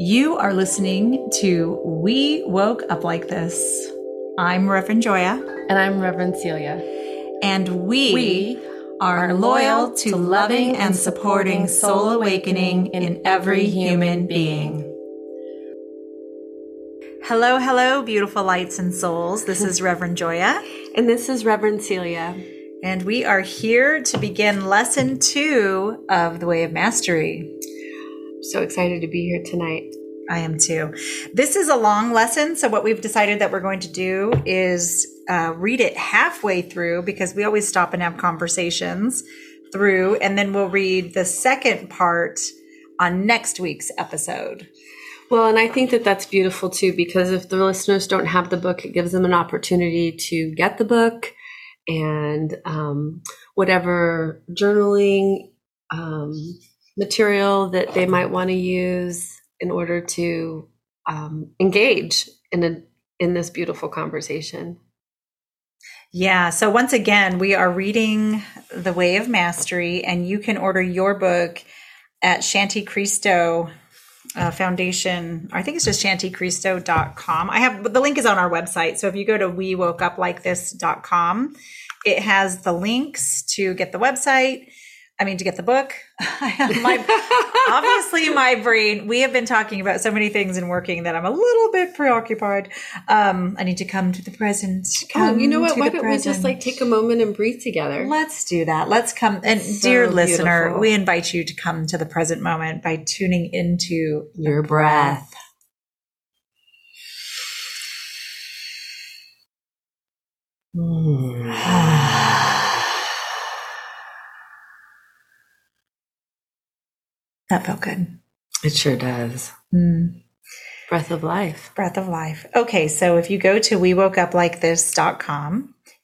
You are listening to We Woke Up Like This. I'm Reverend Joya. And I'm Reverend Celia. And we, we are, are loyal to loving and supporting soul awakening in every human being. Hello, hello, beautiful lights and souls. This is Reverend Joya. And this is Reverend Celia. And we are here to begin lesson two of the Way of Mastery. So excited to be here tonight. I am too. This is a long lesson. So, what we've decided that we're going to do is uh, read it halfway through because we always stop and have conversations through, and then we'll read the second part on next week's episode. Well, and I think that that's beautiful too because if the listeners don't have the book, it gives them an opportunity to get the book and um, whatever journaling um, material that they might want to use in order to um, engage in a in this beautiful conversation. Yeah. So once again, we are reading The Way of Mastery, and you can order your book at Shanti Christo uh, Foundation. I think it's just shantichristo.com. I have the link is on our website. So if you go to we woke up like this.com, it has the links to get the website I mean, to get the book. my, obviously, my brain. We have been talking about so many things and working that I'm a little bit preoccupied. Um, I need to come to the present. oh, you know what? Why don't present. we just like take a moment and breathe together? Let's do that. Let's come. And so dear listener, beautiful. we invite you to come to the present moment by tuning into your breath. That felt good. It sure does. Mm. Breath of life. Breath of life. Okay, so if you go to we woke up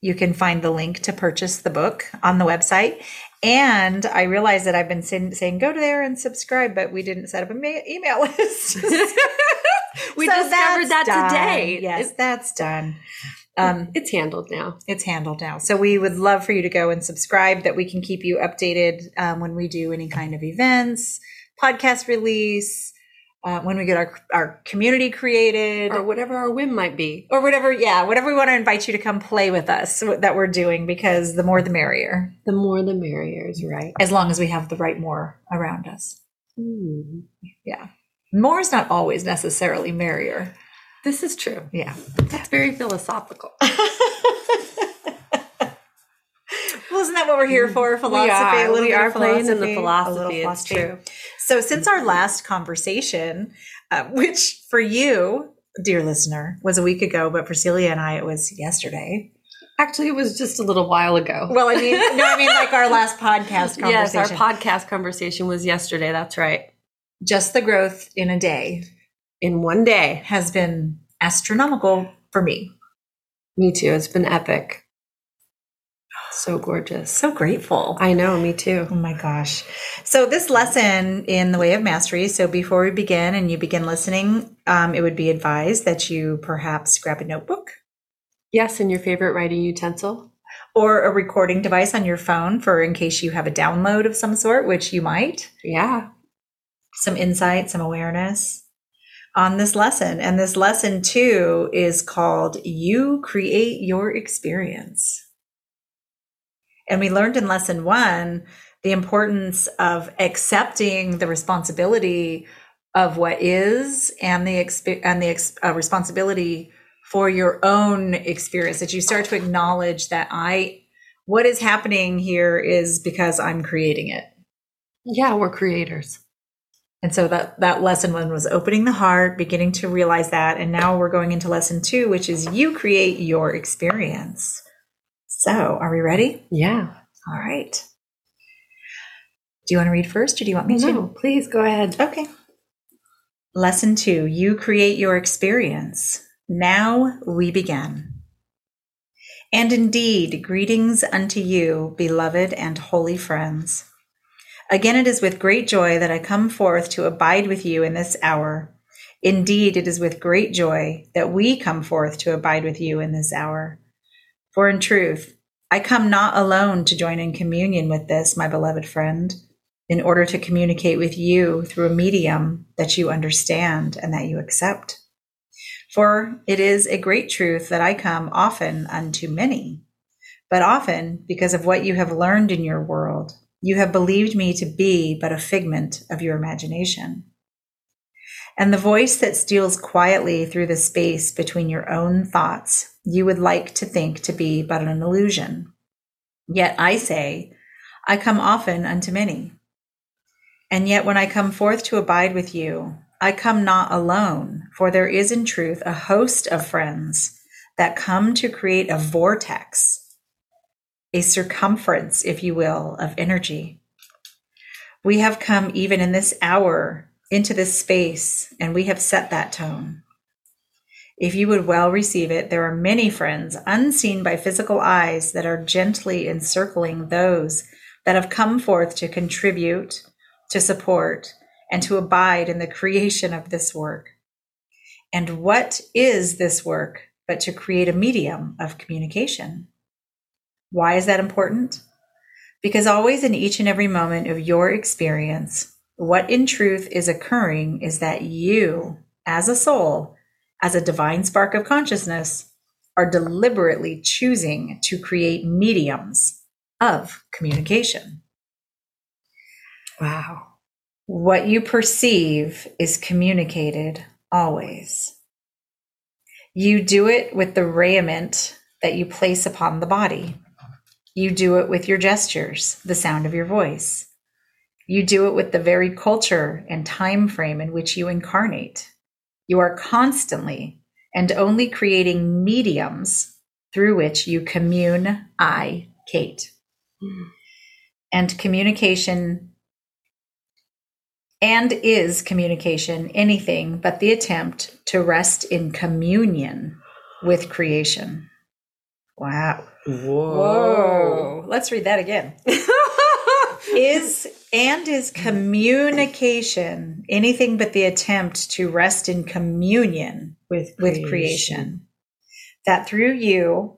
you can find the link to purchase the book on the website. And I realize that I've been saying, saying go to there and subscribe, but we didn't set up an ma- email list. we so discovered that done. today. Yes, that's done. Um, it's handled now. It's handled now. So we would love for you to go and subscribe that we can keep you updated um, when we do any kind of events, podcast release, uh, when we get our our community created, or whatever our whim might be, or whatever. Yeah, whatever we want to invite you to come play with us that we're doing because the more the merrier. The more the merrier is right. As long as we have the right more around us. Mm. Yeah, more is not always necessarily merrier. This is true. Yeah, that's very philosophical. Well, isn't that what we're here for? Philosophy. We are, a little we are playing in the philosophy. It's true. So, since our last conversation, uh, which for you, dear listener, was a week ago, but for Celia and I, it was yesterday. Actually, it was just a little while ago. Well, I mean, no, I mean like our last podcast conversation. Yes, our podcast conversation was yesterday. That's right. Just the growth in a day, in one day, has been astronomical for me. Me too. It's been epic. So gorgeous. So grateful. I know, me too. Oh my gosh. So, this lesson in the way of mastery. So, before we begin and you begin listening, um, it would be advised that you perhaps grab a notebook. Yes, and your favorite writing utensil. Or a recording device on your phone for in case you have a download of some sort, which you might. Yeah. Some insight, some awareness on this lesson. And this lesson, too, is called You Create Your Experience. And we learned in lesson one the importance of accepting the responsibility of what is and the exp- and the ex- uh, responsibility for your own experience that you start to acknowledge that I what is happening here is because I'm creating it. Yeah, we're creators. And so that that lesson one was opening the heart, beginning to realize that, and now we're going into lesson 2 which is you create your experience. So, are we ready? Yeah. All right. Do you want to read first or do you want me to? no, to? please go ahead. Okay. Lesson two You create your experience. Now we begin. And indeed, greetings unto you, beloved and holy friends. Again, it is with great joy that I come forth to abide with you in this hour. Indeed, it is with great joy that we come forth to abide with you in this hour. For in truth, I come not alone to join in communion with this, my beloved friend, in order to communicate with you through a medium that you understand and that you accept. For it is a great truth that I come often unto many, but often because of what you have learned in your world, you have believed me to be but a figment of your imagination. And the voice that steals quietly through the space between your own thoughts, you would like to think to be but an illusion. Yet I say, I come often unto many. And yet when I come forth to abide with you, I come not alone, for there is in truth a host of friends that come to create a vortex, a circumference, if you will, of energy. We have come even in this hour into this space, and we have set that tone. If you would well receive it, there are many friends unseen by physical eyes that are gently encircling those that have come forth to contribute, to support, and to abide in the creation of this work. And what is this work but to create a medium of communication? Why is that important? Because always in each and every moment of your experience, what in truth is occurring is that you, as a soul, as a divine spark of consciousness, are deliberately choosing to create mediums of communication. Wow. What you perceive is communicated always. You do it with the raiment that you place upon the body. You do it with your gestures, the sound of your voice. You do it with the very culture and time frame in which you incarnate. You are constantly and only creating mediums through which you commune, I, Kate. And communication and is communication anything but the attempt to rest in communion with creation. Wow. Whoa. Whoa. Let's read that again. is and is communication anything but the attempt to rest in communion with creation. with creation that through you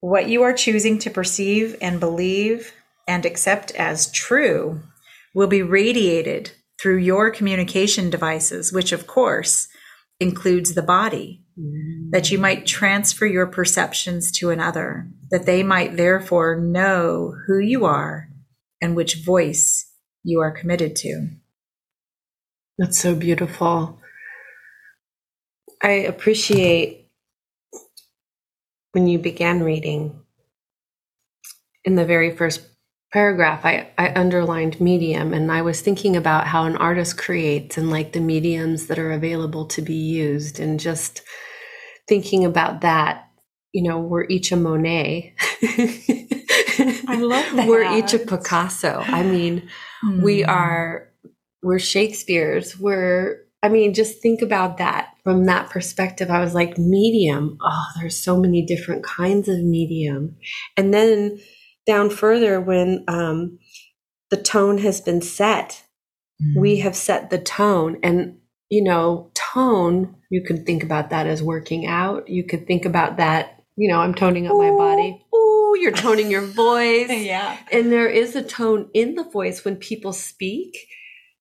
what you are choosing to perceive and believe and accept as true will be radiated through your communication devices which of course includes the body that you might transfer your perceptions to another that they might therefore know who you are and which voice you are committed to. That's so beautiful. I appreciate when you began reading in the very first paragraph I, I underlined medium and i was thinking about how an artist creates and like the mediums that are available to be used and just thinking about that you know we're each a monet I love that. we're each a Picasso. I mean, mm. we hmm. are, we're Shakespeare's. We're, I mean, just think about that from that perspective. I was like, medium. Oh, there's so many different kinds of medium. And then down further, when um, the tone has been set, mm. we have set the tone. And, you know, tone, you could think about that as working out. You could think about that, you know, I'm toning up my body Ooh, you're toning your voice. yeah. And there is a tone in the voice when people speak.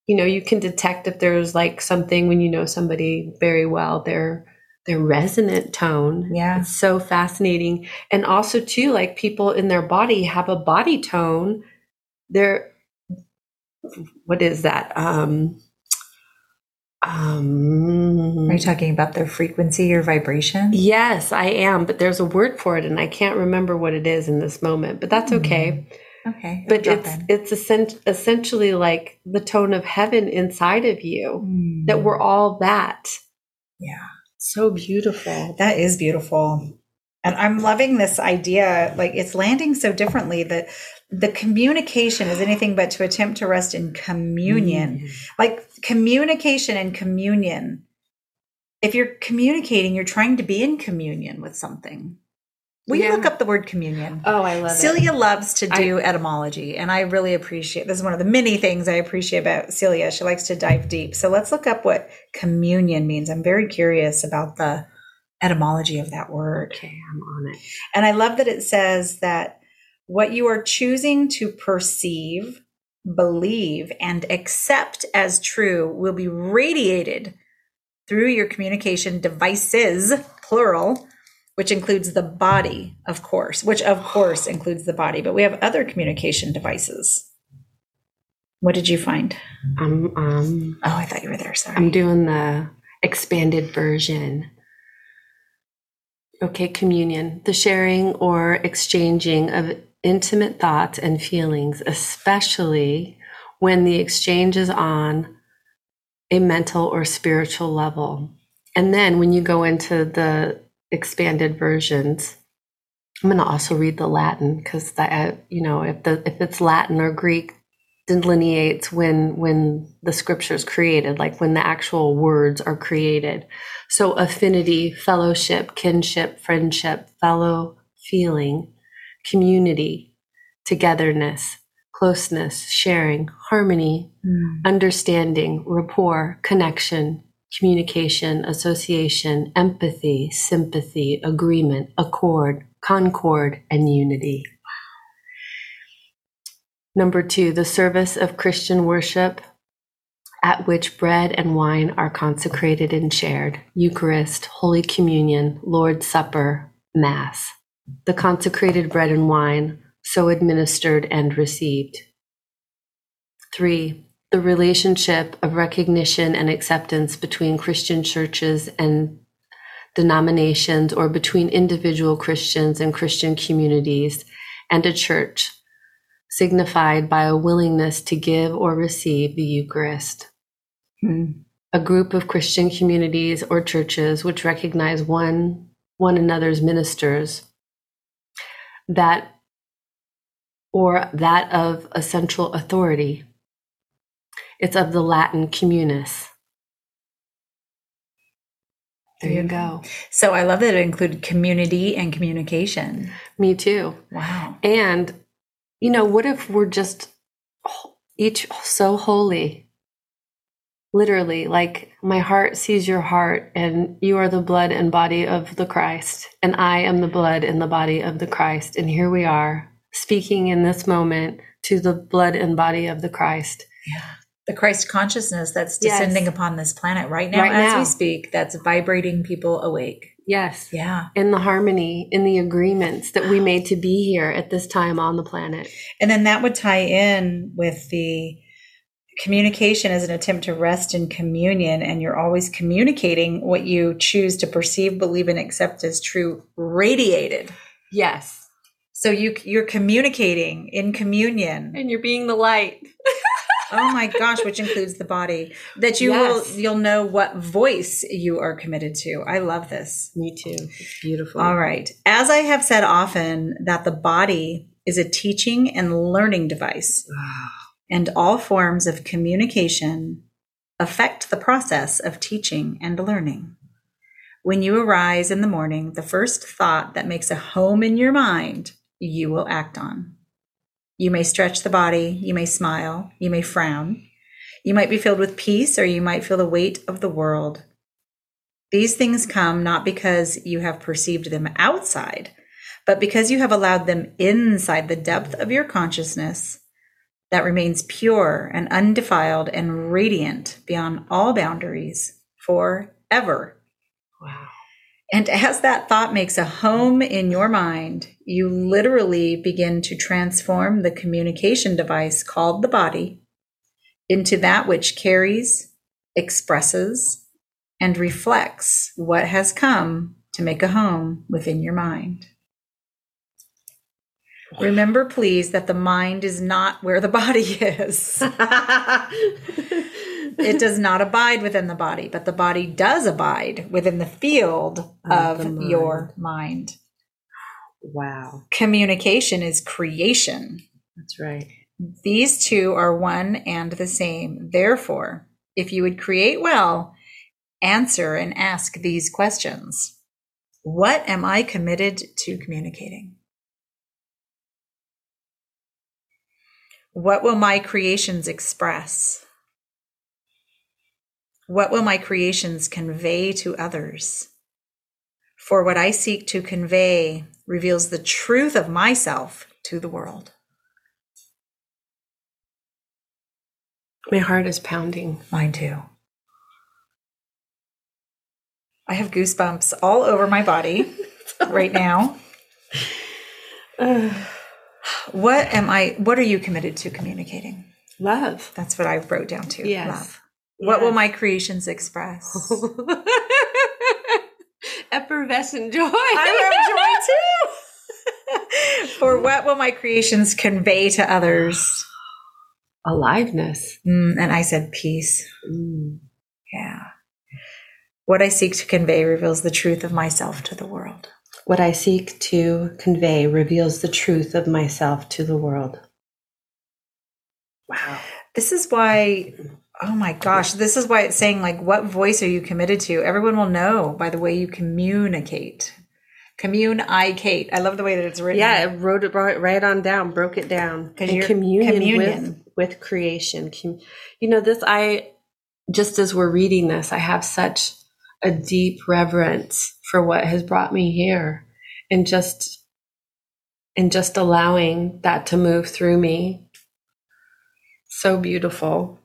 You know, you can detect if there's like something when you know somebody very well, their their resonant tone. Yeah. It's so fascinating. And also too, like people in their body have a body tone. They're what is that? Um um, Are you talking about their frequency or vibration? Yes, I am, but there's a word for it, and I can't remember what it is in this moment. But that's okay. Mm. Okay, but it's in. it's essentially like the tone of heaven inside of you. Mm. That we're all that. Yeah, so beautiful. That is beautiful. And I'm loving this idea. Like it's landing so differently that the communication is anything but to attempt to rest in communion. Mm. Like communication and communion. If you're communicating, you're trying to be in communion with something. Will yeah. you look up the word communion? Oh, I love Celia it. Celia loves to do I, etymology, and I really appreciate this is one of the many things I appreciate about Celia. She likes to dive deep. So let's look up what communion means. I'm very curious about the etymology of that word. Okay, I'm on it. And I love that it says that what you are choosing to perceive, believe, and accept as true will be radiated through your communication devices, plural, which includes the body, of course, which of course includes the body, but we have other communication devices. What did you find? I'm um Oh, I thought you were there. Sorry. I'm doing the expanded version. Okay, communion, the sharing or exchanging of intimate thoughts and feelings, especially when the exchange is on a mental or spiritual level. And then when you go into the expanded versions, I'm going to also read the Latin because that uh, you know if the if it's Latin or Greek delineates when when the scriptures created like when the actual words are created so affinity fellowship kinship friendship fellow feeling community togetherness closeness sharing harmony Mm. understanding rapport connection communication association empathy sympathy agreement accord concord and unity Number two, the service of Christian worship at which bread and wine are consecrated and shared Eucharist, Holy Communion, Lord's Supper, Mass. The consecrated bread and wine, so administered and received. Three, the relationship of recognition and acceptance between Christian churches and denominations or between individual Christians and Christian communities and a church signified by a willingness to give or receive the Eucharist. Mm. A group of Christian communities or churches which recognize one one another's ministers that or that of a central authority. It's of the Latin communis. There you go. So I love that it included community and communication. Me too. Wow. And, you know, what if we're just each so holy? Literally, like my heart sees your heart, and you are the blood and body of the Christ, and I am the blood and the body of the Christ. And here we are speaking in this moment to the blood and body of the Christ. Yeah. The Christ consciousness that's Yes. descending upon this planet right now Right as now. we speak, that's vibrating people awake. Yes. Yeah. In the harmony, in the agreements that we made to be here at this time on the planet. And then that would tie in with the communication is an attempt to rest in communion, and you're always communicating what you choose to perceive, believe, and accept as true, radiated. Yes. So you you're communicating in communion. And you're being the light. Oh my gosh, which includes the body. That you Yes. will you'll know what voice you are committed to. I love this. Me too. It's beautiful. All right. As I have said often, that the body is a teaching and learning device, ah. And all forms of communication affect the process of teaching and learning. When you arise in the morning, the first thought that makes a home in your mind, you will act on. You may stretch the body, you may smile, you may frown. You might be filled with peace, or you might feel the weight of the world. These things come not because you have perceived them outside, but because you have allowed them inside the depth of your consciousness that remains pure and undefiled and radiant beyond all boundaries forever. Wow. And as that thought makes a home in your mind, you literally begin to transform the communication device called the body into that which carries, expresses, and reflects what has come to make a home within your mind. Remember, please, that the mind is not where the body is. it does not abide within the body, but the body does abide within the field Of of, the mind. your mind. wow. Communication is creation. That's right. These two are one and the same. Therefore, if you would create well, answer and ask these questions What am I committed to communicating? What will my creations express? What will my creations convey to others? For what I seek to convey reveals the truth of myself to the world. My heart is pounding. Mine too. I have goosebumps all over my body right now. what am I what are you committed to communicating? Love. That's what I wrote down too. Yes. Love. What will my creations express? Effervescent joy. I have joy too. For what will my creations convey to others? Aliveness. Mm, and I said peace. Mm. Yeah. What I seek to convey reveals the truth of myself to the world. What I seek to convey reveals the truth of myself to the world. Wow. This is why, oh my gosh, this is why it's saying, like, what voice are you committed to? Everyone will know by the way you communicate. Commune, I, Kate. I love the way that it's written. Yeah, it wrote it right, right on down, broke it down. And you're- communion, communion. with with creation. You know, this I just as we're reading this, I have such a deep reverence for what has brought me here, and just and just allowing that to move through me. So beautiful.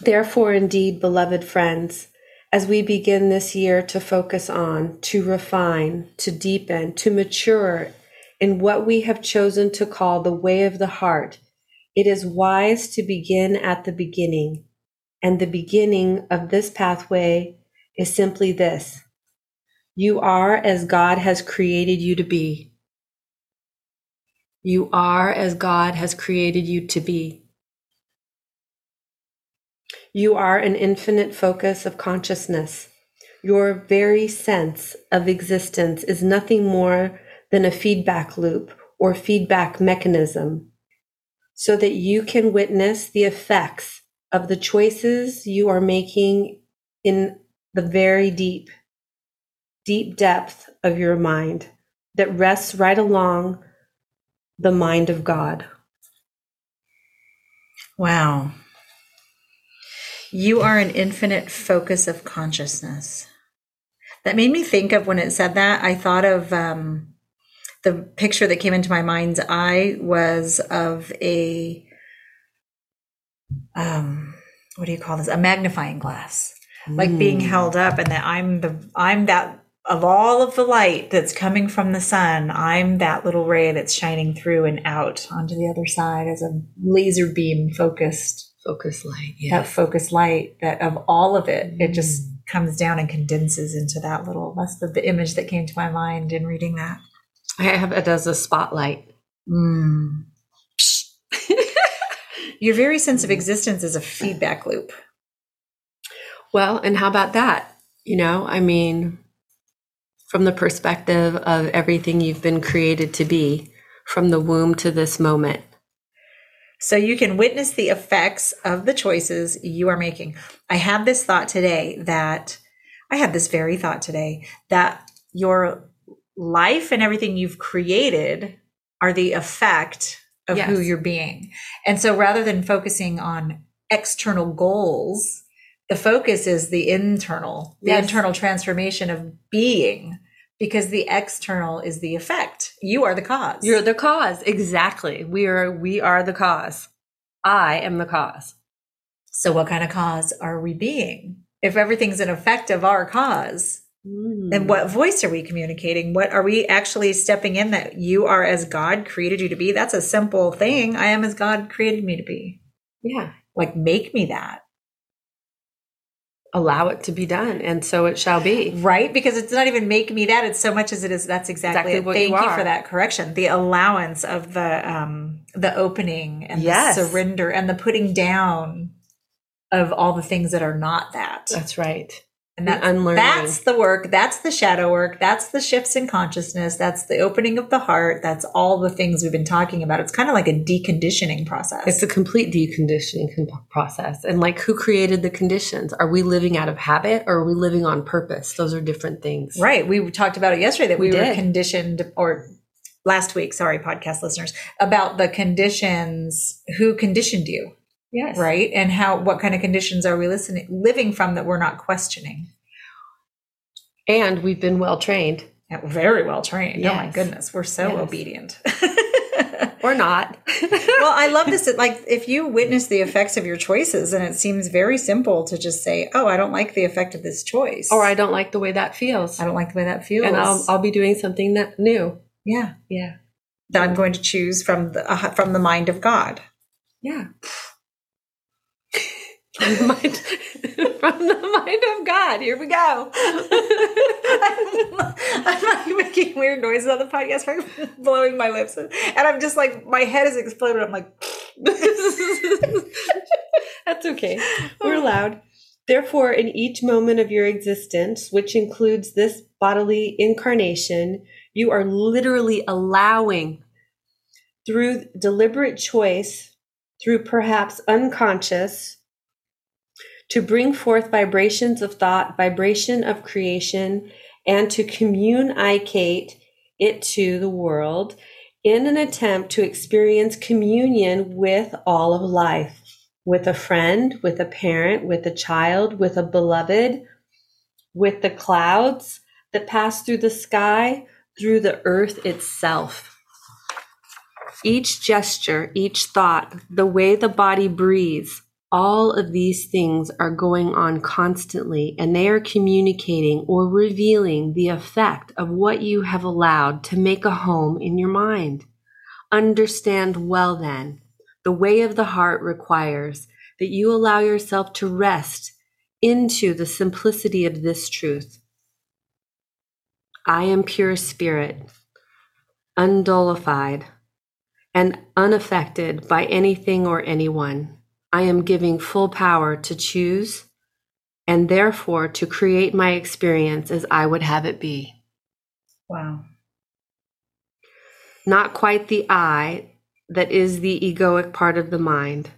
Therefore, indeed, beloved friends, as we begin this year to focus on, to refine, to deepen, to mature in what we have chosen to call the way of the heart, it is wise to begin at the beginning. And the beginning of this pathway is simply this you are as God has created you to be. You are as God has created you to be. You are an infinite focus of consciousness. Your very sense of existence is nothing more than a feedback loop or feedback mechanism so that you can witness the effects of the choices you are making in the very deep, deep depth of your mind that rests right along the mind of God. Wow. You are an infinite focus of consciousness. That made me think of when it said that, I thought of um, the picture that came into my mind's eye was of a, um, what do you call this? A magnifying glass, like being held up, and that I'm the, I'm that, of all of the light that's coming from the sun, I'm that little ray that's shining through and out onto the other side as a laser beam focused Focus light. that focused light that of all of it it just comes down and condenses into that little that's the, the image that came to my mind in reading that I have it as a spotlight. mm. your very sense of existence is a feedback loop Well, and how about that? You know, I mean, from the perspective of everything you've been created to be, from the womb to this moment. so you can witness the effects of the choices you are making i had this thought today that i had this very thought today that your life and everything you've created are the effect of who you're being and so rather than focusing on external goals the focus is the internal the Yes. internal transformation of being because the external is the effect you are the cause You're the cause. Exactly. We are we are the cause. I am the cause. So, what kind of cause are we being? If everything's an effect of our cause, Hmm. then what voice are we communicating? What are we actually stepping in that you are as God created you to be? That's a simple thing. I am as God created me to be. Yeah. Like, make me that. Allow it to be done, and so it shall be. Right? Because it's not even make me that. It's so much as it is. That's exactly, Exactly what Thank you you, for that correction. The allowance of the um the opening and Yes. the surrender and the putting down of all the things that are not that. That's right. And The that's, unlearning. that's the work. That's the shadow work. That's the shifts in consciousness. That's the opening of the heart. That's all the things we've been talking about. It's kind of like a deconditioning process. It's a complete deconditioning con- process. And like, who created the conditions? Are we living out of habit or are we living on purpose? Those are different things. right. We talked about it yesterday that we, We were conditioned or last week, sorry, podcast listeners, about the conditions, who conditioned you, Yes. right? And how, what kind of conditions are we listening, living from that we're not questioning? And we've been well trained. Yeah, very well trained. Oh my goodness. We're so Yes. obedient. or not. well, I love this. Like, if you witness the effects of your choices, and it seems very simple to just say, "Oh, I don't like the effect of this choice," or "I don't like the way that feels." I don't like the way that feels, and I'll I'll be doing something that new. Yeah, yeah. That I'm going to choose from the uh, from the mind of God. Yeah. From the mind from the mind of God. Here we go. I'm like making weird noises on the podcast, I'm blowing my lips, and I'm just like my head is exploded. I'm like, that's okay. Oh. We're allowed. Therefore, in each moment of your existence, which includes this bodily incarnation, you are literally allowing through deliberate choice, through perhaps unconscious to bring forth vibrations of thought, vibration of creation, and to communicate it to the world in an attempt to experience communion with all of life, with a friend, with a parent, with a child, with a beloved, with the clouds that pass through the sky, through the earth itself. Each gesture, each thought, the way the body breathes, all of these things are going on constantly and they are communicating or revealing the effect of what you have allowed to make a home in your mind. Understand well then, the way of the heart requires that you allow yourself to rest into the simplicity of this truth. I am pure spirit, undullified, and unaffected by anything or anyone. I am giving full power to choose and therefore to create my experience as I would have it be. Wow. Not quite the I that is the egoic part of the mind,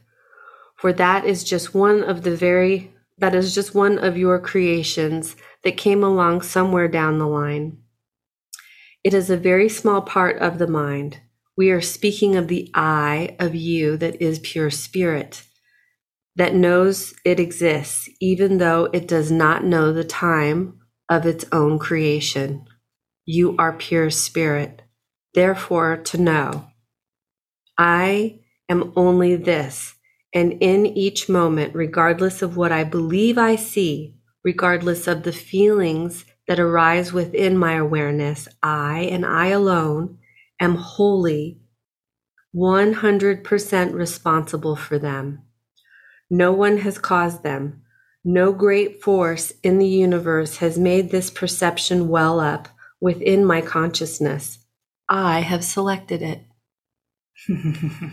for that is just one of the very, that is just one of your creations that came along somewhere down the line. It is a very small part of the mind. We are speaking of the I of you that is pure spirit that knows it exists, even though it does not know the time of its own creation. You are pure spirit, therefore, to know. I am only this, and in each moment, regardless of what I believe I see, regardless of the feelings that arise within my awareness, I and I alone am wholly 100% responsible for them. No one has caused them. No great force in the universe has made this perception well up within my consciousness. I have selected it.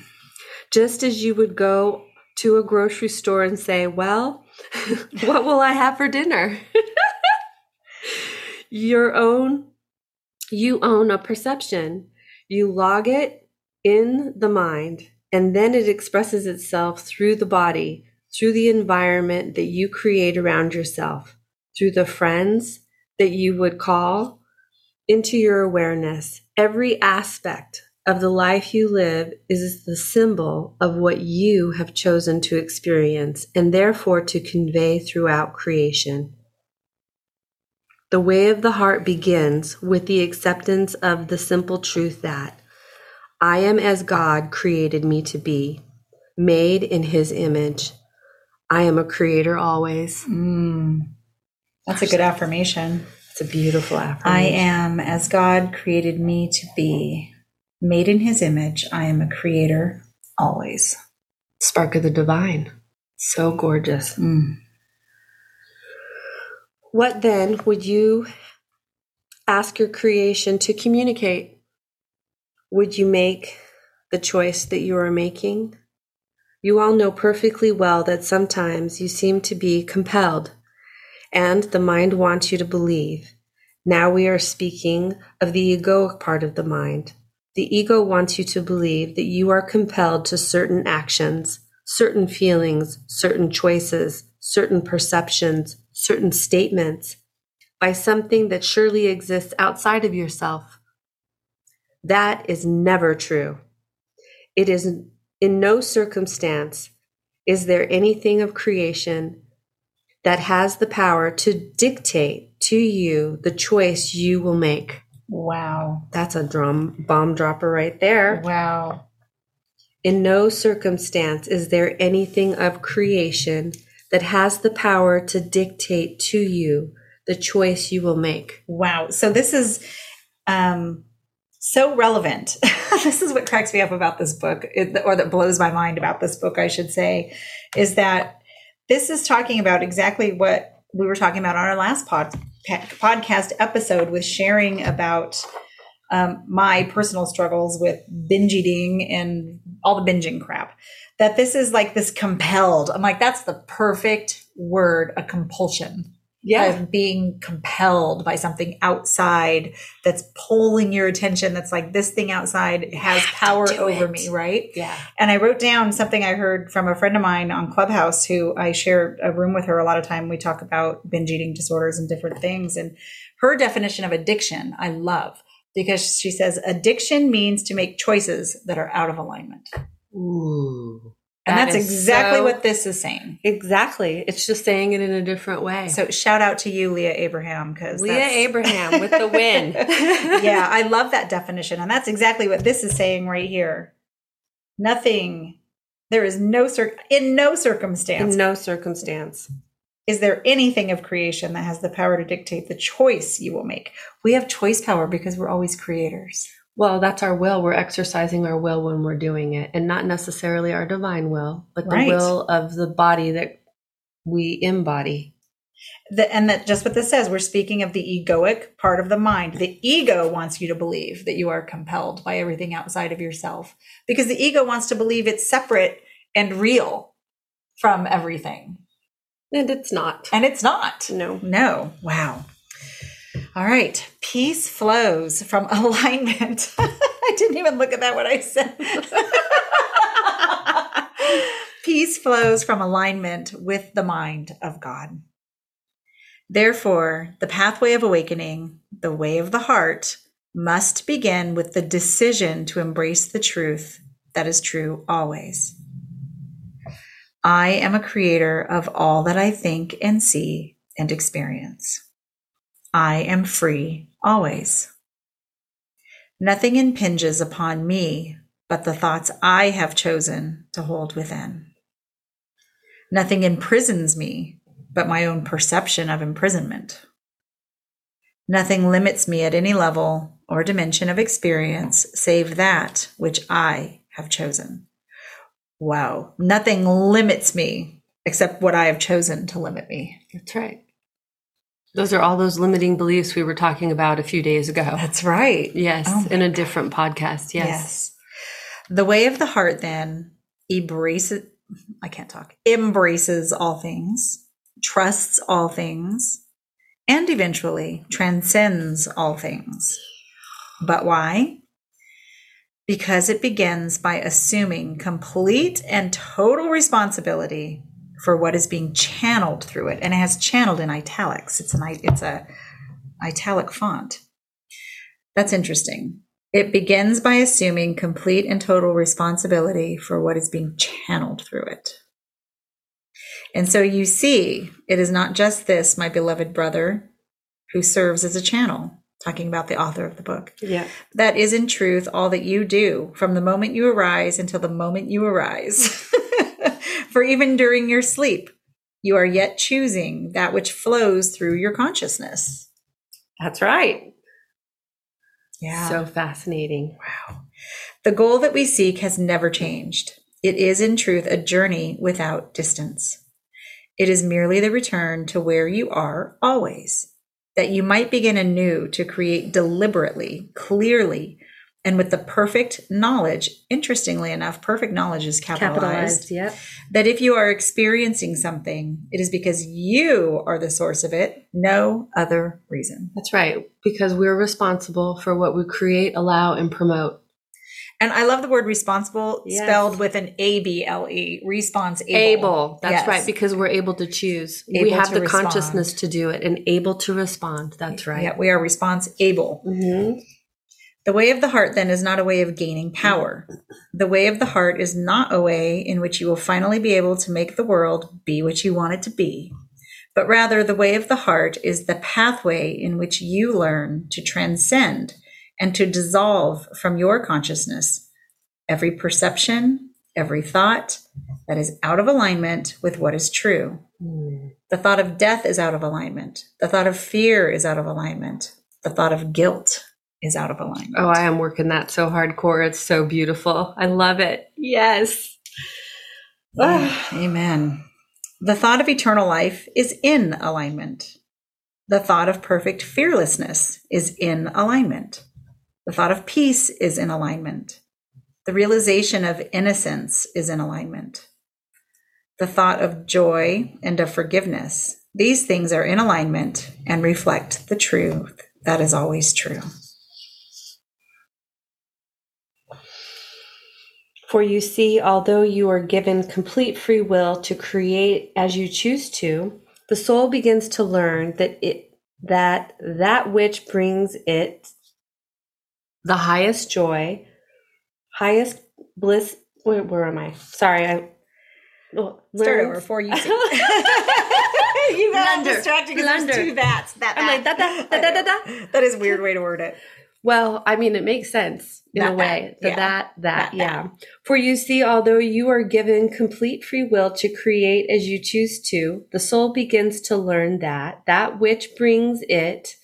Just as you would go to a grocery store and say, Well, what will I have for dinner? Your own, you own a perception. You log it in the mind and then it expresses itself through the body, through the environment that you create around yourself, through the friends that you would call into your awareness. Every aspect of the life you live is the symbol of what you have chosen to experience and therefore to convey throughout creation. The way of the heart begins with the acceptance of the simple truth that I am as God created me to be, made in his image. I am a creator always. Mm, that's a good affirmation. It's a beautiful affirmation. I am as God created me to be, made in his image. I am a creator always. Spark of the divine. So gorgeous. Mm. What then would you ask your creation to communicate? Would you make the choice that you are making? You all know perfectly well that sometimes you seem to be compelled, and the mind wants you to believe. Now we are speaking of the egoic part of the mind. The ego wants you to believe that you are compelled to certain actions, certain feelings, certain choices, certain perceptions, certain statements by something that surely exists outside of yourself. That is never true. It is in no circumstance is there anything of creation that has the power to dictate to you the choice you will make. Wow. That's a drum bomb dropper right there. Wow. In no circumstance is there anything of creation that has the power to dictate to you the choice you will make. Wow. So this is um, so relevant. this is what cracks me up about this book, or that blows my mind about this book, I should say, is that this is talking about exactly what we were talking about on our last pod, podcast episode with sharing about um, my personal struggles with binge eating and all the binging crap. That this is like this compelled. I'm like, that's the perfect word, a compulsion Yeah. of being compelled by something outside that's pulling your attention that's like this thing outside has power over it. me right Yeah. and i wrote down something i heard from a friend of mine on clubhouse who i share a room with her a lot of time we talk about binge eating disorders and different things and her definition of addiction i love because she says addiction means to make choices that are out of alignment Ooh. And That that's exactly so- what this is saying Exactly. It's just saying it in a different way. so shout out to you leah abraham because Leah Abraham with the win. yeah, I love that definition. And that's exactly what this is saying right here. Nothing, there is no, cir- in no circumstance In no circumstance. is there anything of creation that has the power to dictate the choice you will make. We have choice power because we're always creators. Well, that's our will. We're exercising our will when we're doing it, and not necessarily our divine will, but the Right. will of the body that we embody. The, and that just what this says, we're speaking of the egoic part of the mind. The ego wants you to believe that you are compelled by everything outside of yourself because the ego wants to believe it's separate and real from everything. And it's not. And it's not. No. No. Wow. All right. Peace flows from alignment. I didn't even look at that when I said. Peace flows from alignment with the mind of God. Therefore, the pathway of awakening, the way of the heart, must begin with the decision to embrace the truth that is true always. I am a creator of all that I think and see and experience. I am free always. Nothing impinges upon me but the thoughts I have chosen to hold within. Nothing imprisons me but my own perception of imprisonment. Nothing limits me at any level or dimension of experience save that which I have chosen. Wow. Nothing limits me except what I have chosen to limit me. That's right. Those are all those limiting beliefs we were talking about a few days ago. That's right. Yes, Oh in a different podcast. Yes. Yes. The way of the heart then embraces, I can't talk, embraces all things, trusts all things, and eventually transcends all things. But why? Because it begins by assuming complete and total responsibility for what is being channeled through it. And it has channeled in italics. It's an it's a italic font. That's interesting. It begins by assuming complete and total responsibility for what is being channeled through it. And so you see, it is not just this, my beloved brother, who serves as a channel, talking about the author of the book. Yeah. That is in truth all that you do from the moment you arise until the moment you arise. For even during your sleep, you are yet choosing that which flows through your consciousness. That's right. Yeah. So fascinating. Wow. The goal that we seek has never changed. It is, in truth, a journey without distance. It is merely the return to where you are always, that you might begin anew to create deliberately, clearly, and with the perfect knowledge. Interestingly enough, perfect knowledge is capitalized. Capitalized. Yep. That if you are experiencing something, it is because you are the source of it, no other reason. That's right. Because we're responsible for what we create, allow, and promote. And I love the word responsible Yes. spelled with an A B L E, response able. Able. That's Yes. right. Because we're able to choose. we have the respond. consciousness to do it and able to respond. That's right. Yeah, we are response able. hmm The way of the heart then is not a way of gaining power. The way of the heart is not a way in which you will finally be able to make the world be what you want it to be, but rather the way of the heart is the pathway in which you learn to transcend and to dissolve from your consciousness every perception, every thought that is out of alignment with what is true. The thought of death is out of alignment. The thought of fear is out of alignment. The thought of guilt is out of alignment. Oh, I am working that so hardcore. It's so beautiful. I love it. Yes. Ah, amen. The thought of eternal life is in alignment. The thought of perfect fearlessness is in alignment. The thought of peace is in alignment. The realization of innocence is in alignment. The thought of joy and of forgiveness. These things are in alignment and reflect the truth that is always true. For you see, although you are given complete free will to create as you choose to, the soul begins to learn that it that that which brings it the highest joy, highest bliss. Where, where am I? Sorry, I oh, start over for you. you got Blunder. distracted because there's two that's that. I'm like, that. da, da, da, da, da, da. That is a weird way to word it. Well, I mean, it makes sense in That, a way. that, yeah. that, that, That, yeah. For you see, although you are given complete free will to create as you choose to, the soul begins to learn that that which brings it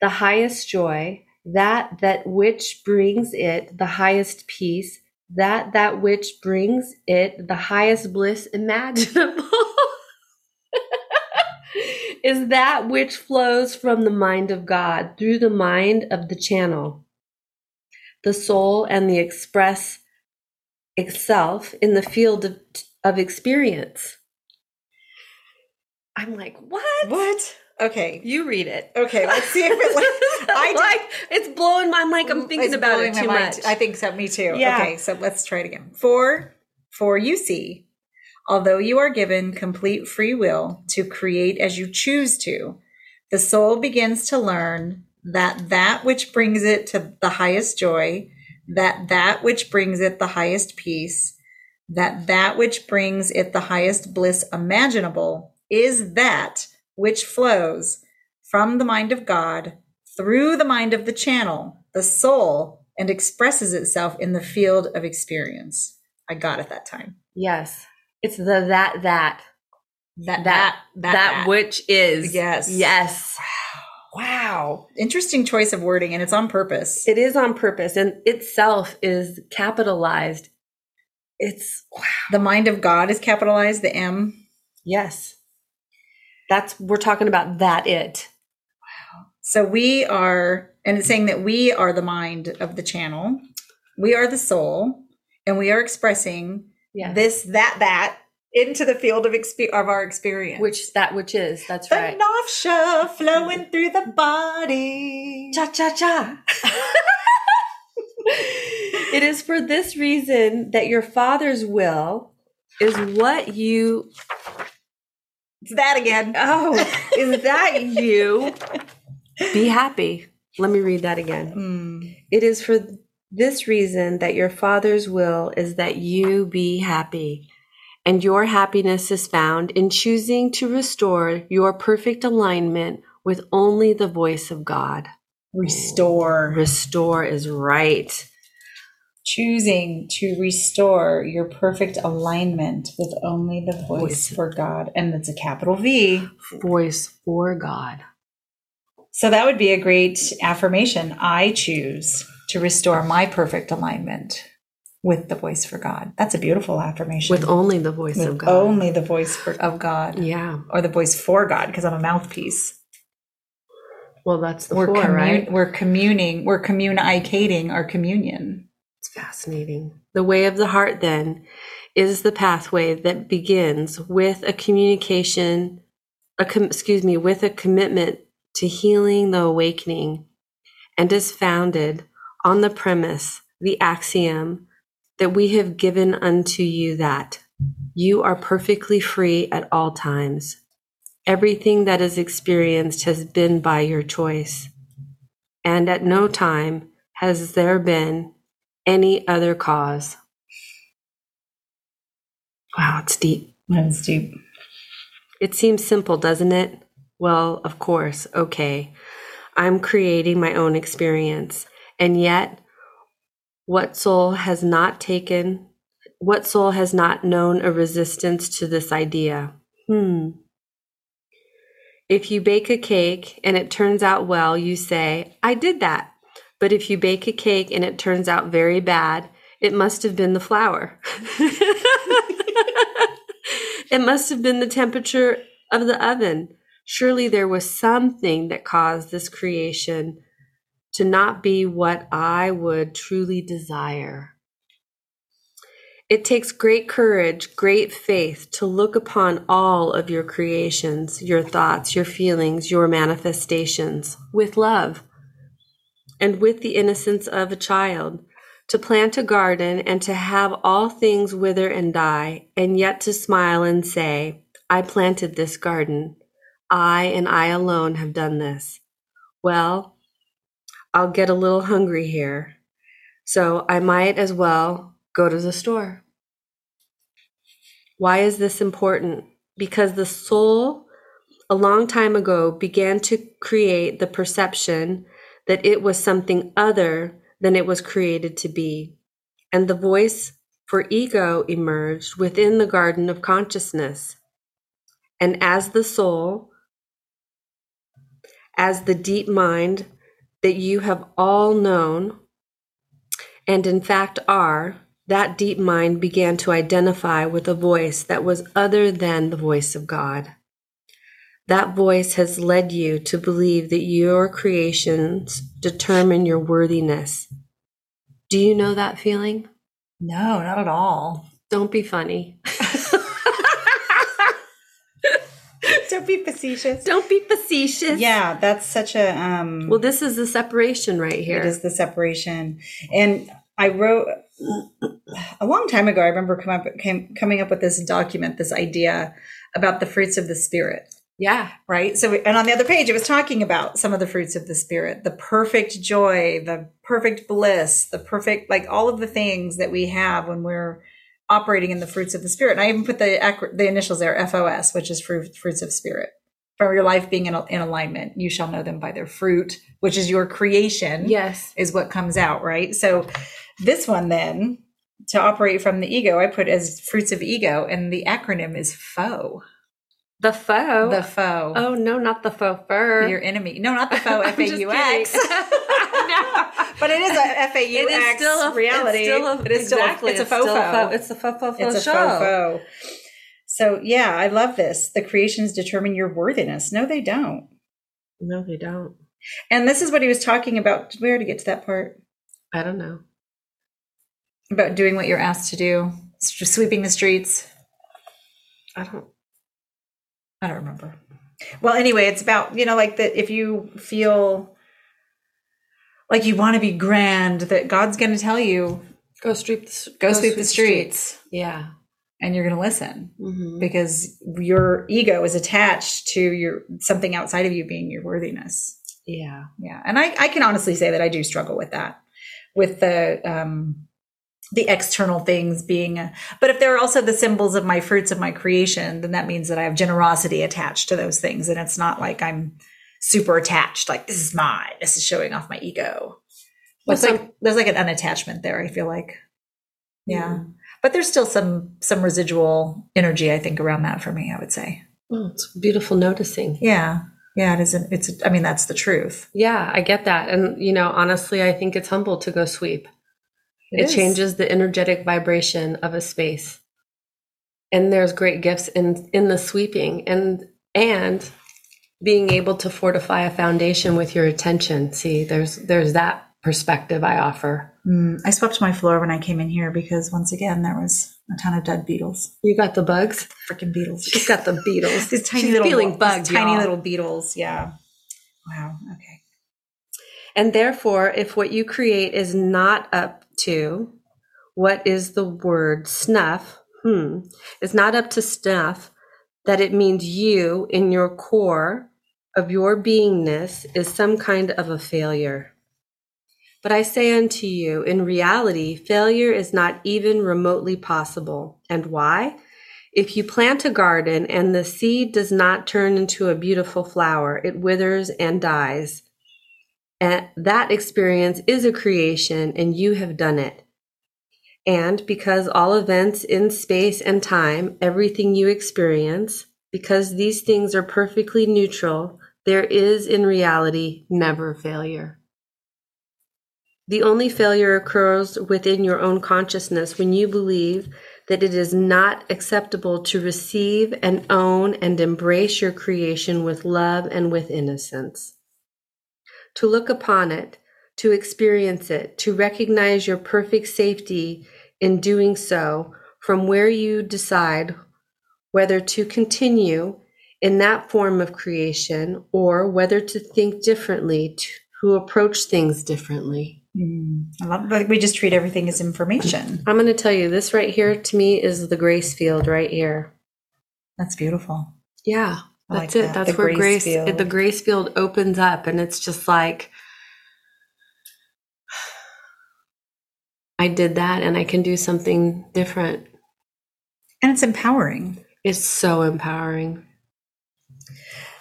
the highest joy, that that which brings it the highest peace, that that which brings it the highest bliss imaginable. is that which flows from the mind of God through the mind of the channel, the soul, and the express itself in the field of, of experience. I'm like, what? What? Okay. You read it. Okay. Let's see if it. I I like it's blowing my mind. I'm thinking about it too mind. much. I think so. Me too. Yeah. Okay, so let's try it again. For for you see, although you are given complete free will to create as you choose to, the soul begins to learn that that which brings it to the highest joy, that that which brings it the highest peace, that that which brings it the highest bliss imaginable is that which flows from the mind of God through the mind of the channel, the soul, and expresses itself in the field of experience. I got it that time. yes, it's the that that That that that, which is Yes. yes. Wow. Interesting choice of wording, and it's on purpose. It is on purpose, and itself is capitalized. It's wow. the mind of God is capitalized, the M. yes. That's we're talking about that it. Wow. So we are, and it's saying that we are the mind of the channel. We are the soul, and we are expressing Yes. this, that, that into the field of, expe- of our experience. which that which is. That's the right. nausea flowing through the body. Cha cha cha. it is for this reason that your father's will is what you It's that again. oh is that you be happy. Let me read that again. Mm. It is for this reason that your Father's will is that you be happy. And your happiness is found in choosing to restore your perfect alignment with only the voice of God. Restore. Restore is right. Choosing to restore your perfect alignment with only the voice Voice. for God. And it's a capital V. Voice for God. So that would be a great affirmation. I choose to restore my perfect alignment with the voice for God. That's a beautiful affirmation. With only the voice With of God. only the voice for, of God. yeah. Or the voice for God, because I'm a mouthpiece. Well, that's the we're four, commun- right? we're communing, we're communicating our communion. It's fascinating. The way of the heart, then, is the pathway that begins with a communication, a com- excuse me, with a commitment to healing the awakening, and is founded on the premise, the axiom, that we have given unto you that you are perfectly free at all times. Everything that is experienced has been by your choice, and at no time has there been any other cause. Wow, it's deep. That's deep. It seems simple, doesn't it? Well, of course, okay. I'm creating my own experience, And yet, what soul has not taken, what soul has not known a resistance to this idea? Hmm. If you bake a cake and it turns out well, you say, I did that. But if you bake a cake and it turns out very bad, it must have been the flour. it must have been the temperature of the oven. Surely there was something that caused this creation to not be what I would truly desire. It takes great courage, great faith to look upon all of your creations, your thoughts, your feelings, your manifestations with love and with the innocence of a child, to plant a garden and to have all things wither and die, and yet to smile and say, I planted this garden. I and I alone have done this. Well, I'll get a little hungry here, so I might as well go to the store. Why is this important? Because the soul, a long time ago, began to create the perception that it was something other than it was created to be. And the voice for ego emerged within the garden of consciousness. And as the soul, as the deep mind that you have all known, and in fact are, that deep mind began to identify with a voice that was other than the voice of God. That voice has led you to believe that your creations determine your worthiness. Do you know that feeling? No, not at all. Don't be funny. Don't be facetious. Don't be facetious. Yeah, that's such a um Well, this is the separation right here. It is the separation. And I wrote a long time ago, I remember come up, came, coming up with this document, this idea about the fruits of the spirit. Yeah. Right. So, and on the other page, it was talking about some of the fruits of the spirit, the perfect joy, the perfect bliss, the perfect, like all of the things that we have when we're operating in the fruits of the spirit. And I even put the, the initials there, FOS, which is fruit, fruits of spirit. From your life being in, in alignment, you shall know them by their fruit, which is your creation. Yes. Is what comes out. Right. So this one then to operate from the ego, I put as fruits of ego and the acronym is FOE. The foe. The foe. Oh no, not the faux fur. Your enemy. No, not the foe. F A U X. But it is a F A U X reality. It's still a, it is exactly. Still a, it's, a faux foe. It's a faux faux It's a faux faux. So yeah, I love this. The creations determine your worthiness. No, they don't. No, they don't. And this is what he was talking about. Did we already get to that part? I don't know. About doing what you're asked to do, sweeping the streets. I don't. I don't remember. Well, anyway, it's about, you know, like that if you feel like you want to be grand, that God's going to tell you, go sweep the, go, go sweep, the streets. streets. Yeah. And you're going to listen mm-hmm. because your ego is attached to your something outside of you being your worthiness. Yeah. Yeah. And I, I can honestly say that I do struggle with that, with the, um, the external things being a, but if they're also the symbols of my fruits of my creation then that means that i have generosity attached to those things. And it's not like i'm super attached like this is mine this is showing off my ego. But some, like there's like an unattachment there i feel like. Yeah. Mm. but there's still some some residual energy i think around that for me i would say. Oh, it's beautiful noticing. Yeah. Yeah it isn't it's i mean that's the truth. Yeah i get that. And you know honestly i think it's humble to go sweep it, it changes the energetic vibration of a space. And there's great gifts in in the sweeping and and being able to fortify a foundation with your attention. See, there's there's that perspective I offer. Mm, I swept my floor when I came in here because once again there was a ton of dead beetles. You got the bugs? Freaking beetles. She's got the beetles. these tiny She's little feeling bugs, tiny y'all. little beetles. Yeah. Wow. Okay. And therefore, if what you create is not up to what is the word snuff? Hmm. It's not up to snuff that it means you in your core of your beingness is some kind of a failure. But I say unto you, in reality, failure is not even remotely possible. And why? If you plant a garden and the seed does not turn into a beautiful flower, it withers and dies. And that experience is a creation and you have done it. And because all events in space and time, everything you experience, because these things are perfectly neutral, there is in reality never failure. The only failure occurs within your own consciousness when you believe that it is not acceptable to receive and own and embrace your creation with love and with innocence. To look upon it, to experience it, to recognize your perfect safety in doing so from where you decide whether to continue in that form of creation or whether to think differently, to approach things differently. Mm, I love, like we just treat everything as information. I'm going to tell you this right here to me is the grace field right here. That's beautiful. Yeah, that's like it. That. That's the where grace, grace the grace field opens up, and it's just like I did that, and I can do something different. And it's empowering. It's so empowering.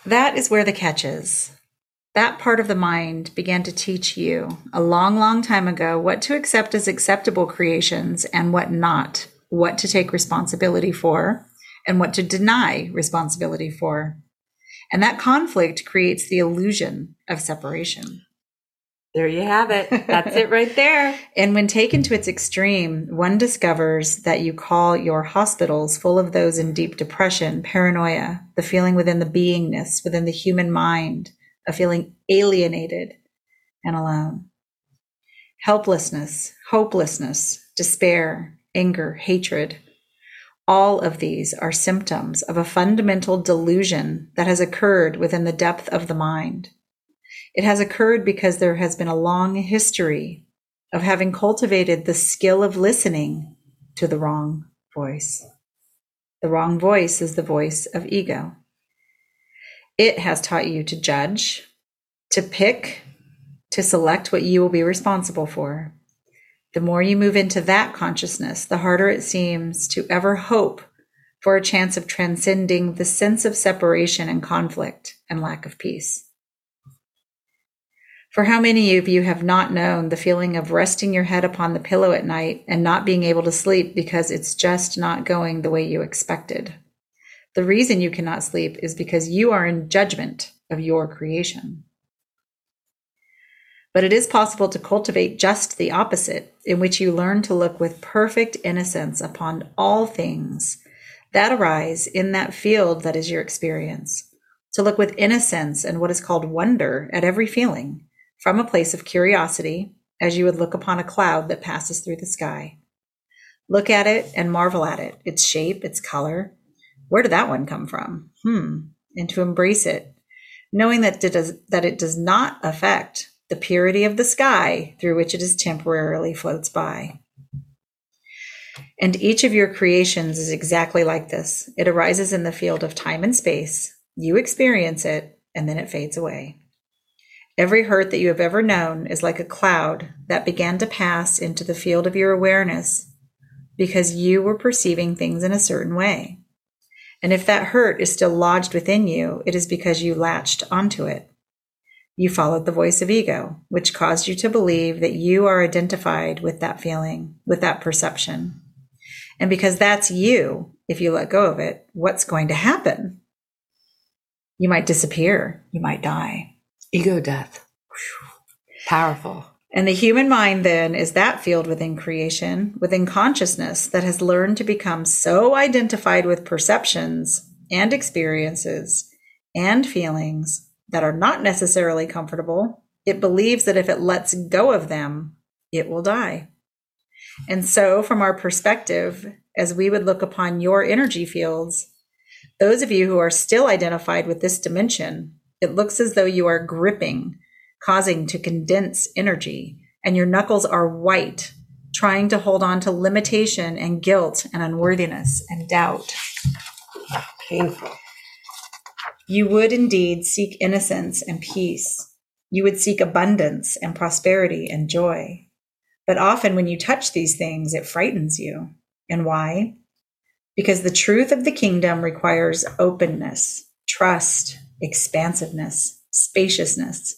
That is where the catch is. That part of the mind began to teach you a long, long time ago what to accept as acceptable creations and what not, what to take responsibility for, and what to deny responsibility for. And that conflict creates the illusion of separation. There you have it. That's it right there. And when taken to its extreme, one discovers that you call your hospitals full of those in deep depression, paranoia, the feeling within the beingness, within the human mind of feeling alienated and alone. Helplessness, hopelessness, despair, anger, hatred. All of these are symptoms of a fundamental delusion that has occurred within the depth of the mind. It has occurred because there has been a long history of having cultivated the skill of listening to the wrong voice. The wrong voice is the voice of ego. It has taught you to judge, to pick, to select what you will be responsible for. The more you move into that consciousness, the harder it seems to ever hope for a chance of transcending the sense of separation and conflict and lack of peace. For how many of you have not known the feeling of resting your head upon the pillow at night and not being able to sleep because it's just not going the way you expected? The reason you cannot sleep is because you are in judgment of your creation. But it is possible to cultivate just the opposite, in which you learn to look with perfect innocence upon all things that arise in that field that is your experience, to look with innocence and what is called wonder at every feeling, from a place of curiosity, as you would look upon a cloud that passes through the sky. Look at it and marvel at it, its shape, its color, where did that one come from? Hmm. And to embrace it, knowing that it does, that it does not affect the purity of the sky through which it is temporarily floats by. And each of your creations is exactly like this. It arises in the field of time and space. You experience it, and then it fades away. Every hurt that you have ever known is like a cloud that began to pass into the field of your awareness because you were perceiving things in a certain way. And if that hurt is still lodged within you, it is because you latched onto it. You followed the voice of ego, which caused you to believe that you are identified with that feeling, with that perception. And because that's you, if you let go of it, what's going to happen? You might disappear. You might die. Ego death. Powerful. And the human mind then is that field within creation, within consciousness that has learned to become so identified with perceptions and experiences and feelings that are not necessarily comfortable. It believes that if it lets go of them, it will die. And so, from our perspective, as we would look upon your energy fields, those of you who are still identified with this dimension, it looks as though you are gripping causing to condense energy, and your knuckles are white, trying to hold on to limitation and guilt and unworthiness and doubt. Painful. You would indeed seek innocence and peace. You would seek abundance and prosperity and joy. But often when you touch these things, it frightens you. And why? Because the truth of the kingdom requires openness, trust, expansiveness, spaciousness,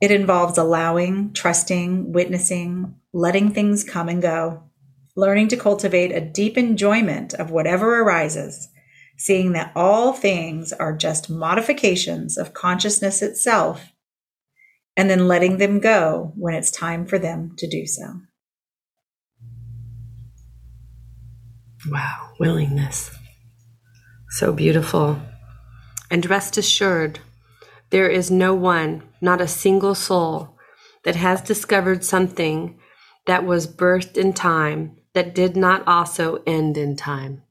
It involves allowing, trusting, witnessing, letting things come and go, learning to cultivate a deep enjoyment of whatever arises, seeing that all things are just modifications of consciousness itself, and then letting them go when it's time for them to do so. Wow, willingness. So beautiful. And rest assured, there is no one, not a single soul, that has discovered something that was birthed in time that did not also end in time.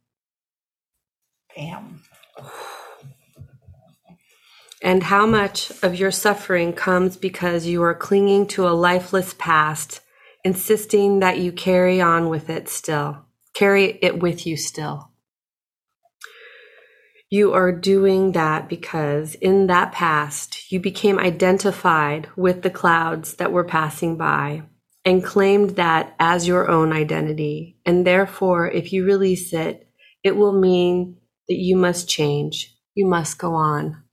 Bam. And how much of your suffering comes because you are clinging to a lifeless past, insisting that you carry on with it still, carry it with you still. You are doing that because in that past, you became identified with the clouds that were passing by and claimed that as your own identity. And therefore, if you release it, it will mean that you must change. You must go on.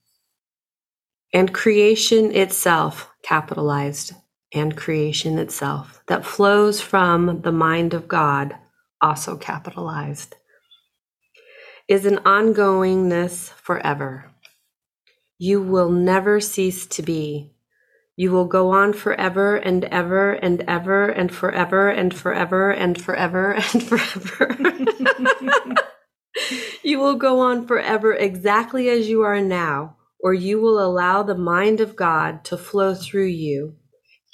And creation itself, capitalized, and creation itself, that flows from the mind of God, also capitalized, is an ongoingness forever. You will never cease to be. You will go on forever and ever and ever and forever and forever and forever and forever. you will go on forever exactly as you are now, or you will allow the mind of God to flow through you,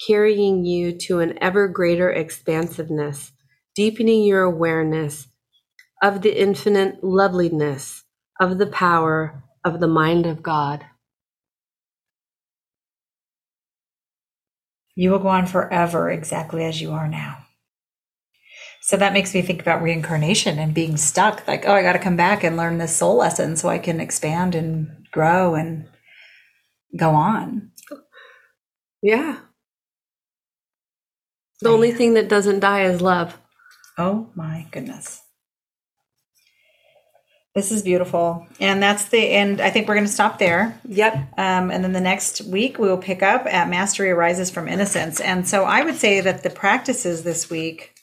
carrying you to an ever greater expansiveness, deepening your awareness of the infinite loveliness of the power of the mind of God. You will go on forever exactly as you are now. So that makes me think about reincarnation and being stuck. Like, oh, I got to come back and learn this soul lesson so I can expand and grow and go on. Yeah. The only thing that doesn't die is love. Oh my goodness. This is beautiful. And that's the end. I think we're going to stop there. Yep. Um, and then the next week we will pick up at Mastery Arises from Innocence. And so I would say that the practices this week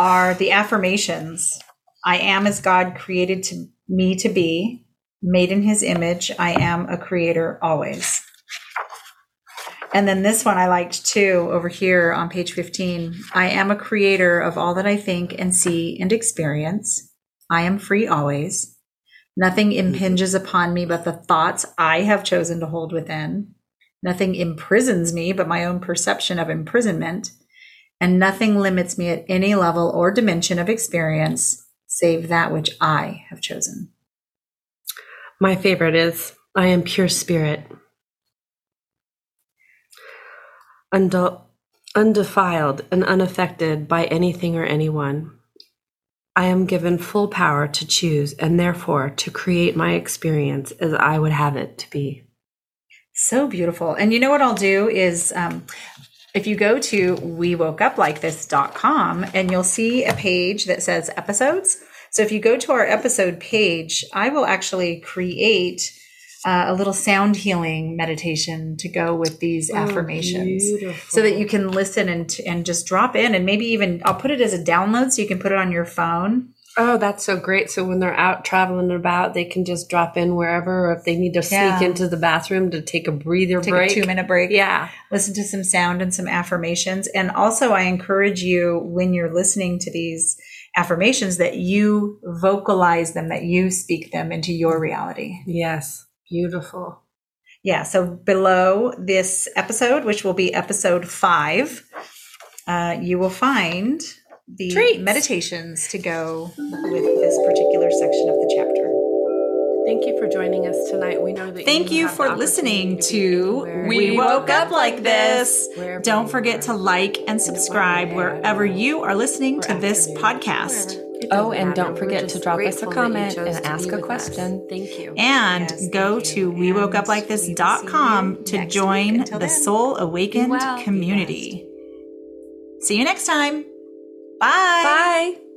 are the affirmations I am as God created to me to be, made in his image. I am a creator always. And then this one I liked too over here on page 15. I am a creator of all that I think and see and experience. I am free always. Nothing mm-hmm. impinges upon me but the thoughts I have chosen to hold within. Nothing imprisons me but my own perception of imprisonment. And nothing limits me at any level or dimension of experience save that which I have chosen. My favorite is I am pure spirit. undefiled and unaffected by anything or anyone. I am given full power to choose and therefore to create my experience as I would have it to be. So beautiful. And you know what I'll do is um, if you go to we woke up like this.com and you'll see a page that says episodes. So if you go to our episode page, I will actually create uh, a little sound healing meditation to go with these oh, affirmations beautiful. so that you can listen and and just drop in and maybe even I'll put it as a download so you can put it on your phone. Oh, that's so great. So when they're out traveling about, they can just drop in wherever or if they need to sneak yeah. into the bathroom to take a breather take break. a 2 minute break. Yeah. Listen to some sound and some affirmations. And also I encourage you when you're listening to these affirmations that you vocalize them, that you speak them into your reality. Yes. Beautiful. Yeah. So below this episode, which will be episode five, uh, you will find the Treats. meditations to go with this particular section of the chapter. Thank you for joining us tonight. We know that. Thank you, you for listening to We Woke Up Like This. Don't forget to like and subscribe wherever you are listening to this podcast. Oh, and don't forget to drop us a comment and ask a question. Thank you. And yes, go to wewokeuplikethis.com to join the then, Soul Awakened well, community. See you next time. Bye. Bye.